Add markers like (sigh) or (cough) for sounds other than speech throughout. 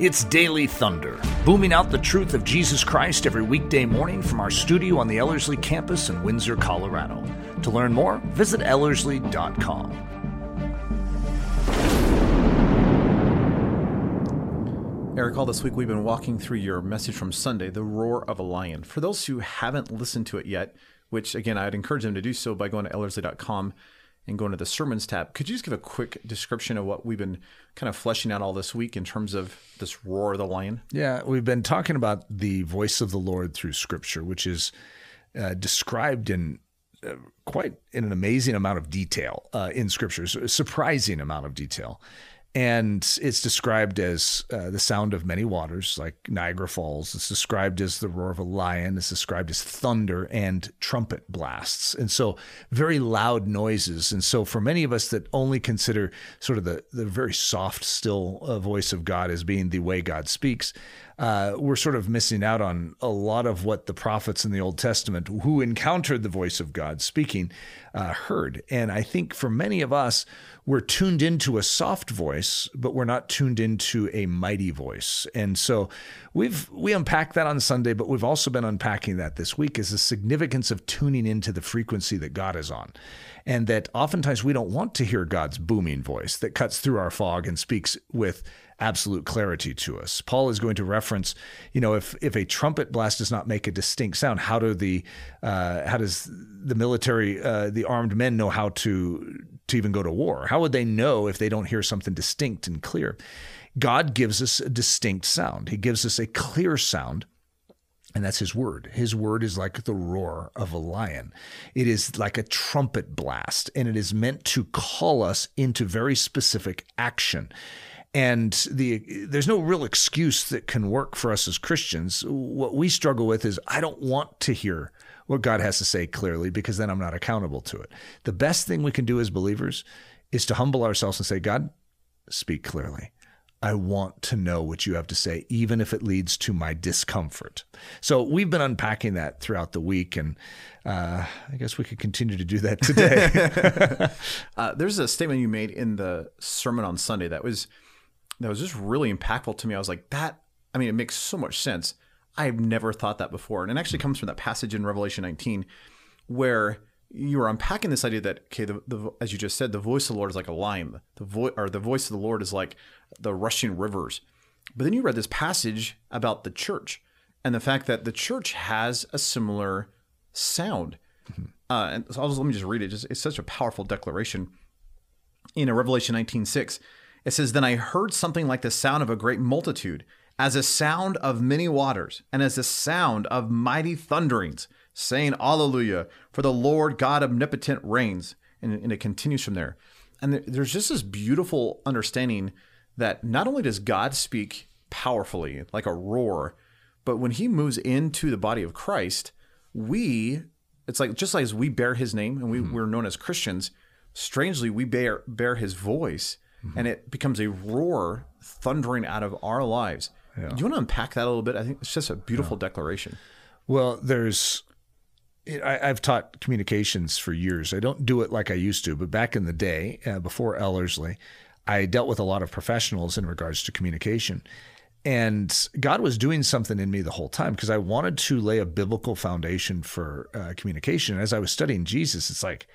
It's Daily Thunder, booming out the truth of Jesus Christ every weekday morning from our studio on the Ellerslie campus in Windsor, Colorado. To learn more, visit Ellerslie.com. Eric, all this week we've been walking through your message from Sunday, The Roar of a Lion. For those who haven't listened to it yet, which again, I'd encourage them to do so by going to Ellerslie.com and going to the sermons tab, could you just give a quick description of what we've been kind of fleshing out all this week in terms of this roar of the lion? Yeah, we've been talking about the voice of the Lord through Scripture, which is uh, described in uh, quite in an amazing amount of detail uh, in Scripture, a surprising amount of detail and it's described as uh, the sound of many waters, like Niagara Falls. It's described as the roar of a lion. It's described as thunder and trumpet blasts, and so very loud noises. And so, for many of us that only consider sort of the the very soft, still uh, voice of God as being the way God speaks, uh, we're sort of missing out on a lot of what the prophets in the Old Testament, who encountered the voice of God speaking, uh, heard. And I think for many of us, we're tuned into a soft voice, but we're not tuned into a mighty voice. And so we've we unpacked that on Sunday, but we've also been unpacking that this week is the significance of tuning into the frequency that God is on. And that oftentimes we don't want to hear God's booming voice that cuts through our fog and speaks with absolute clarity to us. Paul is going to reference, you know, if if a trumpet blast does not make a distinct sound, how do the uh, how does the military, uh, the armed men know how to to even go to war? How would they know if they don't hear something distinct and clear? God gives us a distinct sound. He gives us a clear sound. And that's his word. His word is like the roar of a lion. It is like a trumpet blast, and it is meant to call us into very specific action. And the there's no real excuse that can work for us as Christians. What we struggle with is I don't want to hear what God has to say clearly because then I'm not accountable to it. The best thing we can do as believers is to humble ourselves and say, God, speak clearly. I want to know what you have to say, even if it leads to my discomfort. So we've been unpacking that throughout the week, and uh, I guess we could continue to do that today. (laughs) uh, there's a statement you made in the sermon on Sunday that was that was just really impactful to me. I was like, that. I mean, it makes so much sense. I've never thought that before. And it actually comes from that passage in Revelation 19 where you are unpacking this idea that okay, the, the as you just said, the voice of the Lord is like a lion. The voice or the voice of the Lord is like the rushing rivers. But then you read this passage about the church and the fact that the church has a similar sound. Mm-hmm. Uh, and so I'll just, let me just read it. Just, it's such a powerful declaration. In a Revelation 19:6, it says, "Then I heard something like the sound of a great multitude." as a sound of many waters, and as a sound of mighty thunderings, saying, Alleluia, for the Lord God omnipotent reigns. And, and it continues from there. And there's just this beautiful understanding that not only does God speak powerfully, like a roar, but when he moves into the body of Christ, we, it's like just like as we bear his name and we, mm-hmm. we're known as Christians, strangely, we bear, bear his voice mm-hmm. and it becomes a roar thundering out of our lives. Yeah. Do you want to unpack that a little bit? I think it's just a beautiful yeah. declaration. Well, there's I, have taught communications for years. I don't do it like I used to, but back in the day, uh, before Ellerslie, I dealt with a lot of professionals in regards to communication. And God was doing something in me the whole time because I wanted to lay a biblical foundation for uh, communication. And as I was studying Jesus, it's like,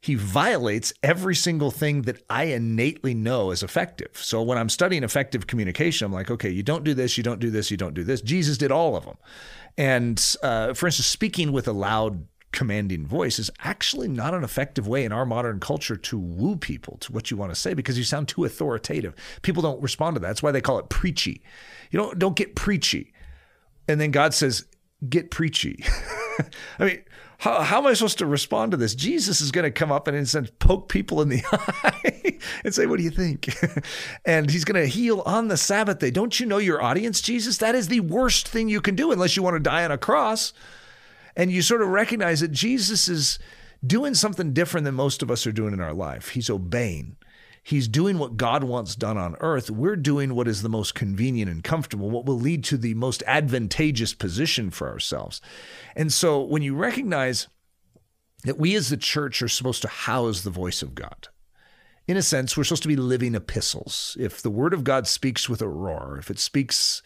he violates every single thing that I innately know is effective. So when I'm studying effective communication, I'm like, okay, you don't do this, you don't do this, you don't do this. Jesus did all of them. And uh, for instance, speaking with a loud, commanding voice is actually not an effective way in our modern culture to woo people to what you want to say because you sound too authoritative. People don't respond to that. That's why they call it preachy. You don't don't get preachy. And then God says, get preachy. (laughs) I mean, how, how am I supposed to respond to this? Jesus is going to come up and, and poke people in the (laughs) eye and say, What do you think? (laughs) and he's going to heal on the Sabbath day. Don't you know your audience, Jesus? That is the worst thing you can do unless you want to die on a cross. And you sort of recognize that Jesus is doing something different than most of us are doing in our life. He's obeying. He's doing what God wants done on earth. We're doing what is the most convenient and comfortable, what will lead to the most advantageous position for ourselves. And so when you recognize that we as the church are supposed to house the voice of God, in a sense, we're supposed to be living epistles. If the word of God speaks with a roar, if it speaks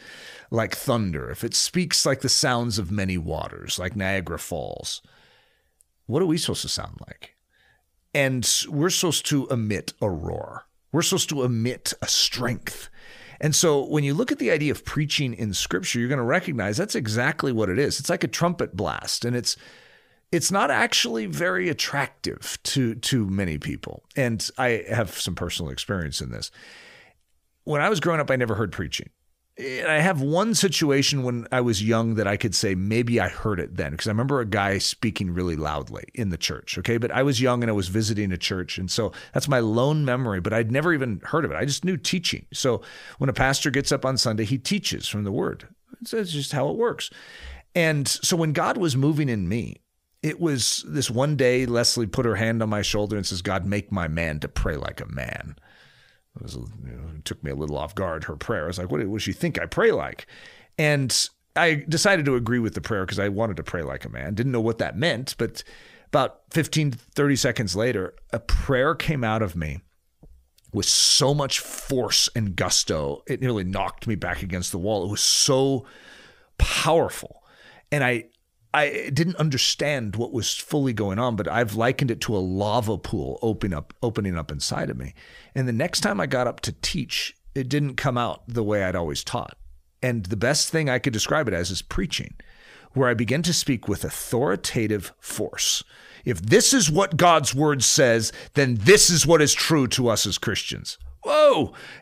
like thunder, if it speaks like the sounds of many waters, like Niagara Falls, what are we supposed to sound like? And we're supposed to emit a roar. We're supposed to emit a strength. And so when you look at the idea of preaching in scripture, you're going to recognize that's exactly what it is. It's like a trumpet blast and it's it's not actually very attractive to to many people. And I have some personal experience in this. When I was growing up, I never heard preaching. And I have one situation when I was young that I could say maybe I heard it then because I remember a guy speaking really loudly in the church. Okay. But I was young and I was visiting a church. And so that's my lone memory, but I'd never even heard of it. I just knew teaching. So when a pastor gets up on Sunday, he teaches from the word. It's just how it works. And so when God was moving in me, it was this one day Leslie put her hand on my shoulder and says, God, make my man to pray like a man. It, was, you know, it took me a little off guard, her prayer. I was like, what does she think I pray like? And I decided to agree with the prayer because I wanted to pray like a man. Didn't know what that meant, but about 15, 30 seconds later, a prayer came out of me with so much force and gusto, it nearly knocked me back against the wall. It was so powerful. And I, I didn't understand what was fully going on, but I've likened it to a lava pool opening up, opening up inside of me. And the next time I got up to teach, it didn't come out the way I'd always taught. And the best thing I could describe it as is preaching, where I begin to speak with authoritative force. If this is what God's word says, then this is what is true to us as Christians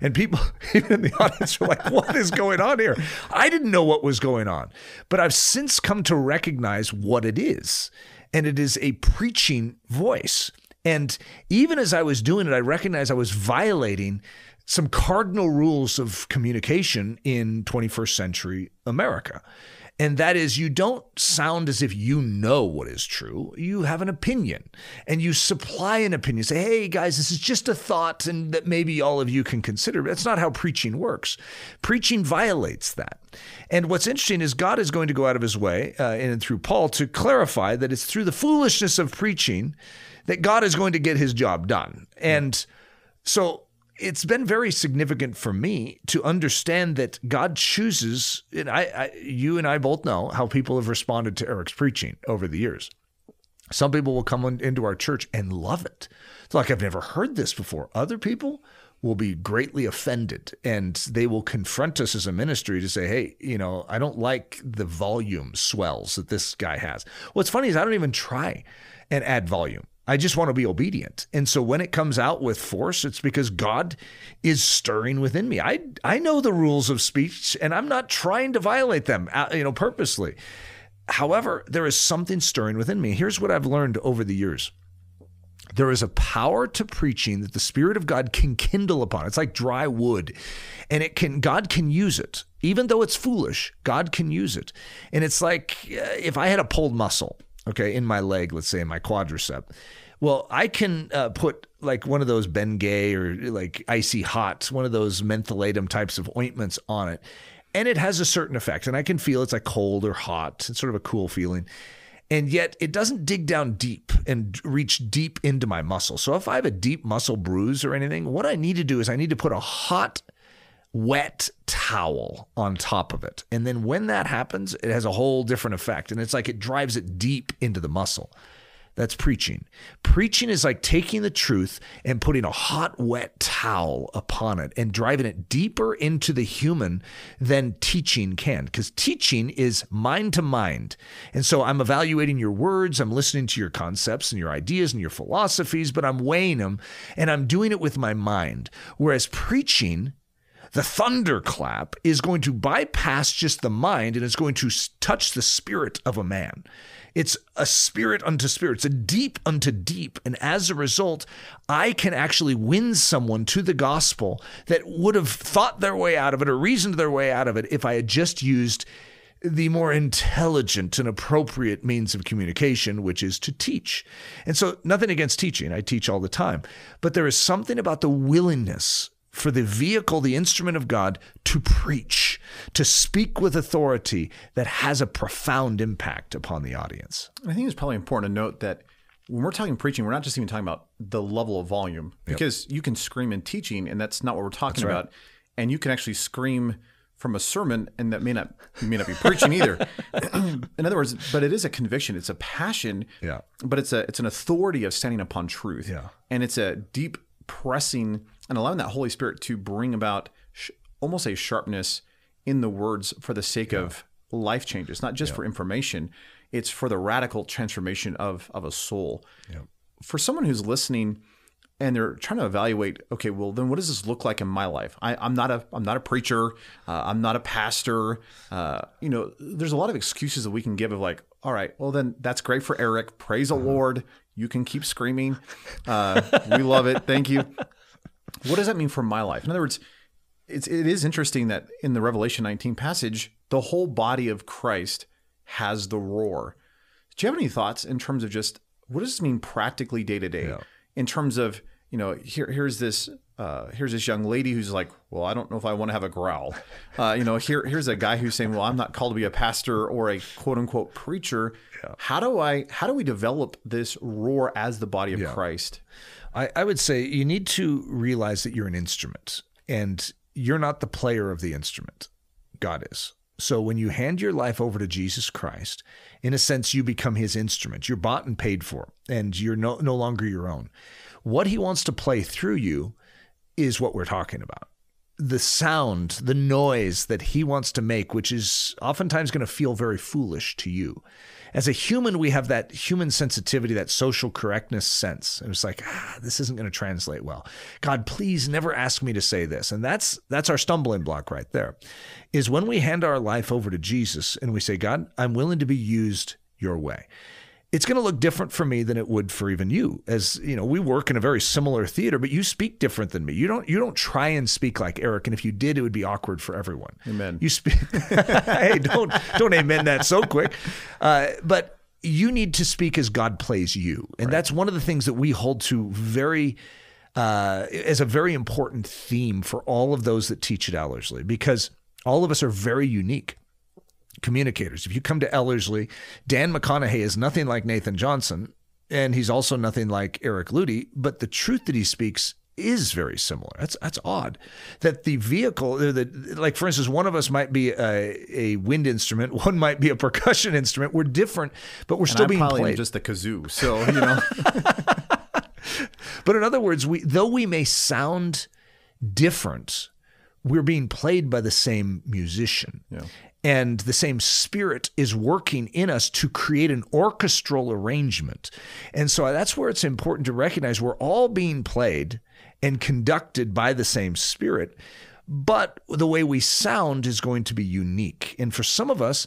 And people, (laughs) even in the audience, were like, what is going on here? I didn't know what was going on. But I've since come to recognize what it is. And it is a preaching voice. And even as I was doing it, I recognized I was violating some cardinal rules of communication in 21st century America. And that is, you don't sound as if you know what is true. You have an opinion and you supply an opinion. Say, hey, guys, this is just a thought and that maybe all of you can consider. That's not how preaching works. Preaching violates that. And what's interesting is God is going to go out of his way, uh, and through Paul, to clarify that it's through the foolishness of preaching that God is going to get his job done. And so it's been very significant for me to understand that God chooses, and I, I, you and I both know how people have responded to Eric's preaching over the years. Some people will come into our church and love it. It's like, I've never heard this before. Other people will be greatly offended and they will confront us as a ministry to say, hey, you know, I don't like the volume swells that this guy has. What's funny is I don't even try and add volume. I just want to be obedient. And so when it comes out with force, it's because God is stirring within me. I I know the rules of speech and I'm not trying to violate them, uh, you know, purposely. However, there is something stirring within me. Here's what I've learned over the years. There is a power to preaching that the Spirit of God can kindle upon. It's like dry wood. And it can God can use it. Even though it's foolish, God can use it. And it's like uh, if I had a pulled muscle okay, in my leg, let's say in my quadricep. Well, I can uh, put like one of those Bengay or like icy hot, one of those mentholatum types of ointments on it, and it has a certain effect. And I can feel it's like cold or hot. It's sort of a cool feeling. And yet it doesn't dig down deep and reach deep into my muscle. So if I have a deep muscle bruise or anything, what I need to do is I need to put a hot wet towel on top of it. And then when that happens, it has a whole different effect. And it's like it drives it deep into the muscle. That's preaching. Preaching is like taking the truth and putting a hot, wet towel upon it and driving it deeper into the human than teaching can. Because teaching is mind to mind. And so I'm evaluating your words, I'm listening to your concepts and your ideas and your philosophies, but I'm weighing them and I'm doing it with my mind. Whereas preaching the thunderclap is going to bypass just the mind and it's going to touch the spirit of a man. It's a spirit unto spirit. It's a deep unto deep. And as a result, I can actually win someone to the gospel that would have thought their way out of it or reasoned their way out of it if I had just used the more intelligent and appropriate means of communication, which is to teach. And so, nothing against teaching, I teach all the time. But there is something about the willingness for the vehicle, the instrument of God, to preach, to speak with authority that has a profound impact upon the audience. I think it's probably important to note that when we're talking preaching, we're not just even talking about the level of volume because you can scream in teaching, and that's not what we're talking right. about. And you can actually scream from a sermon, and that may not may not be preaching either. (laughs) in other words, but it is a conviction. It's a passion. Yeah. But it's a it's an authority of standing upon truth. Yeah. And it's a deep pressing and allowing that Holy Spirit to bring about sh- almost a sharpness in the words for the sake of life changes, not just for information. It's for the radical transformation of of a soul. For someone who's listening and they're trying to evaluate, okay, well, then what does this look like in my life? I, I'm not a I'm not a preacher. Uh, I'm not a pastor. Uh, you know, there's a lot of excuses that we can give of like, all right, well, then that's great for Eric. Praise the Lord. You can keep screaming. Uh, we love it. Thank you. What does that mean for my life? In other words, it's it is interesting that in the Revelation 19 passage, the whole body of Christ has the roar. Do you have any thoughts in terms of just what does this mean practically day to day? In terms of you know, here here's this uh, here's this young lady who's like, well, I don't know if I want to have a growl. Uh, you know, here here's a guy who's saying, well, I'm not called to be a pastor or a quote unquote preacher. How do I how do we develop this roar as the body of Christ? I, I would say you need to realize that you're an instrument and you're not the player of the instrument. God is. So when you hand your life over to Jesus Christ, in a sense, you become his instrument. You're bought and paid for, and you're no, no longer your own. What he wants to play through you is what we're talking about. The sound, the noise that he wants to make, which is oftentimes going to feel very foolish to you. As a human, we have that human sensitivity, that social correctness sense. And it's like, ah, this isn't going to translate well. God, please never ask me to say this. And that's that's our stumbling block right there. Is when we hand our life over to Jesus and we say, God, I'm willing to be used your way it's going to look different for me than it would for even you. As you know we work in a very similar theater but you speak different than me. You don't you don't try and speak like eric and if you did it would be awkward for everyone. Amen. you speak (laughs) hey don't don't amen that so quick. Uh, but you need to speak as god plays you. And that's one of the things that we hold to very uh, as a very important theme for all of those that teach at ellerslie because all of us are very unique communicators. If you come to Ellerslie, Dan McConaughey is nothing like Nathan Johnson, and he's also nothing like Eric Ludy, but the truth that he speaks is very similar. That's that's odd. That the vehicle, the, like for instance, one of us might be a, a wind instrument, (laughs) one might be a percussion instrument. We're different, but we're still I'm being probably played. just the kazoo. So you know, (laughs) But in other words, we though we may sound different, we're being played by the same musician. And the same spirit is working in us to create an orchestral arrangement. And so that's where it's important to recognize we're all being played and conducted by the same spirit, but the way we sound is going to be unique. And for some of us,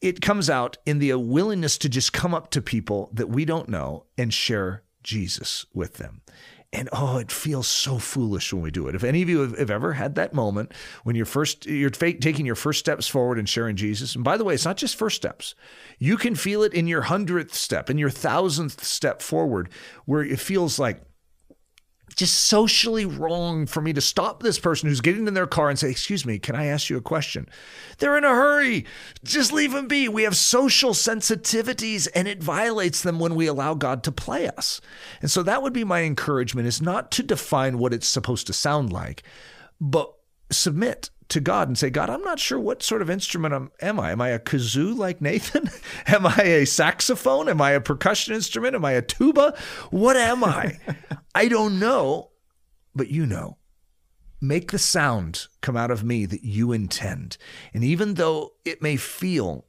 it comes out in the willingness to just come up to people that we don't know and share Jesus with them. And oh, it feels so foolish when we do it. If any of you have, have ever had that moment when you're first you're taking your first steps forward and sharing Jesus, and by the way, it's not just first steps. You can feel it in your hundredth step, in your thousandth step forward, where it feels like just socially wrong for me to stop this person who's getting in their car and say, Excuse me, can I ask you a question? They're in a hurry. Just leave them be. We have social sensitivities and it violates them when we allow God to play us. And so that would be my encouragement is not to define what it's supposed to sound like, but submit to God and say, God, I'm not sure what sort of instrument I'm, am I? Am I a kazoo like Nathan? (laughs) am I a saxophone? Am I a percussion instrument? Am I a tuba? What am I? (laughs) I don't know, but you know. Make the sound come out of me that you intend. And even though it may feel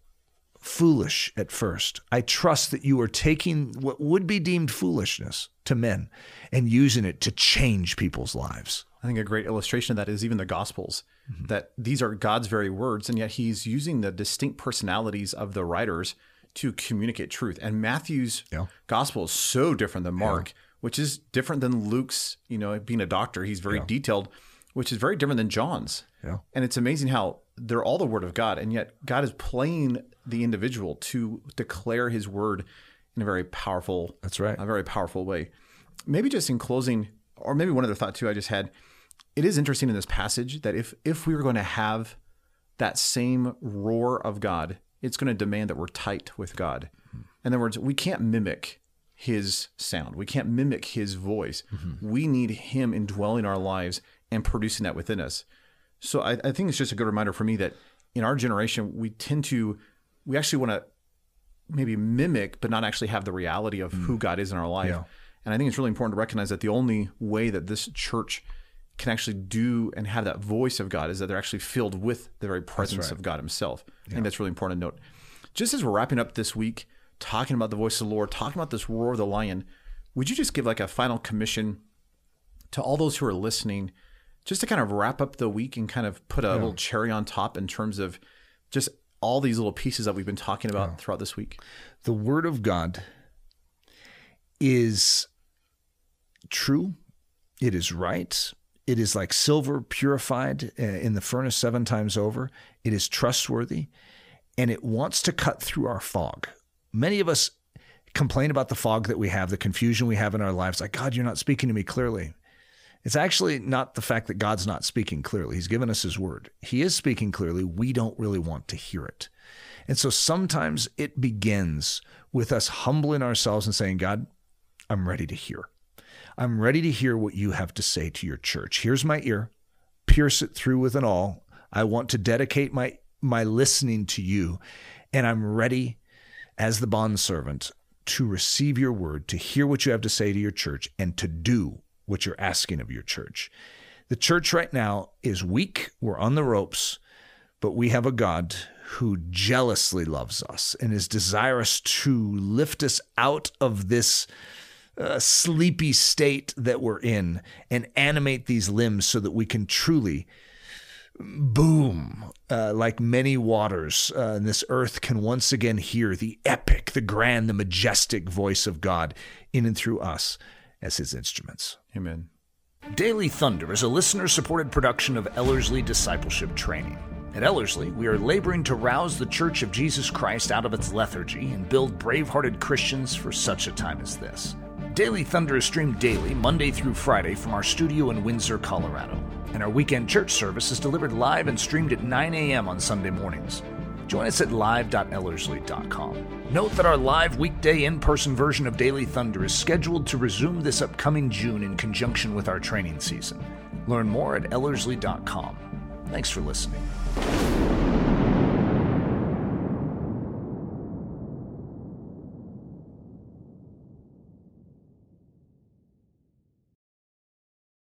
foolish at first, I trust that you are taking what would be deemed foolishness to men and using it to change people's lives. I think a great illustration of that is even the Gospels, that these are God's very words, and yet He's using the distinct personalities of the writers to communicate truth. And Matthew's Yeah. Gospel is so different than Mark, which is different than Luke's. You know, being a doctor, he's very detailed, which is very different than John's. Yeah. And it's amazing how they're all the Word of God, and yet God is playing the individual to declare His word in a very powerful. That's right. A very powerful way. Maybe just in closing, or maybe one other thought too. I just had. It is interesting in this passage that if if we were going to have that same roar of God, it's going to demand that we're tight with God. In other words, we can't mimic his sound. We can't mimic his voice. Mm-hmm. We need him indwelling our lives and producing that within us. So I, I think it's just a good reminder for me that in our generation, we tend to, we actually want to maybe mimic, but not actually have the reality of mm. who God is in our life. Yeah. And I think it's really important to recognize that the only way that this church can actually do and have that voice of God is that they're actually filled with the very presence of God Himself. I think that's really important to note. Just as we're wrapping up this week, talking about the voice of the Lord, talking about this roar of the lion, would you just give like a final commission to all those who are listening, just to kind of wrap up the week and kind of put a little cherry on top in terms of just all these little pieces that we've been talking about throughout this week? The Word of God is true. It is right. It is like silver purified uh, in the furnace seven times over. It is trustworthy and it wants to cut through our fog. Many of us complain about the fog that we have, the confusion we have in our lives, like, God, you're not speaking to me clearly. It's actually not the fact that God's not speaking clearly. He's given us His word. He is speaking clearly. We don't really want to hear it. And so sometimes it begins with us humbling ourselves and saying, God, I'm ready to hear. I'm ready to hear what you have to say to your church. Here's my ear. Pierce it through with an awl. I want to dedicate my my listening to you, and I'm ready as the bondservant to receive your word, to hear what you have to say to your church, and to do what you're asking of your church. The church right now is weak. We're on the ropes, but we have a God who jealously loves us and is desirous to lift us out of this uh, sleepy state that we're in and animate these limbs so that we can truly boom uh, like many waters uh, and this earth can once again hear the epic the grand the majestic voice of god in and through us as his instruments Amen. Daily Thunder is a listener supported production of Ellerslie Discipleship Training. At Ellerslie, we are laboring to rouse the Church of Jesus Christ out of its lethargy and build brave hearted Christians for such a time as this. Daily Thunder is streamed daily, Monday through Friday, from our studio in Windsor, Colorado. And our weekend church service is delivered live and streamed at 9 a.m. on Sunday mornings. Join us at live.ellerslie.com. Note that our live weekday in person version of Daily Thunder is scheduled to resume this upcoming June in conjunction with our training season. Learn more at ellerslie.com. Thanks for listening.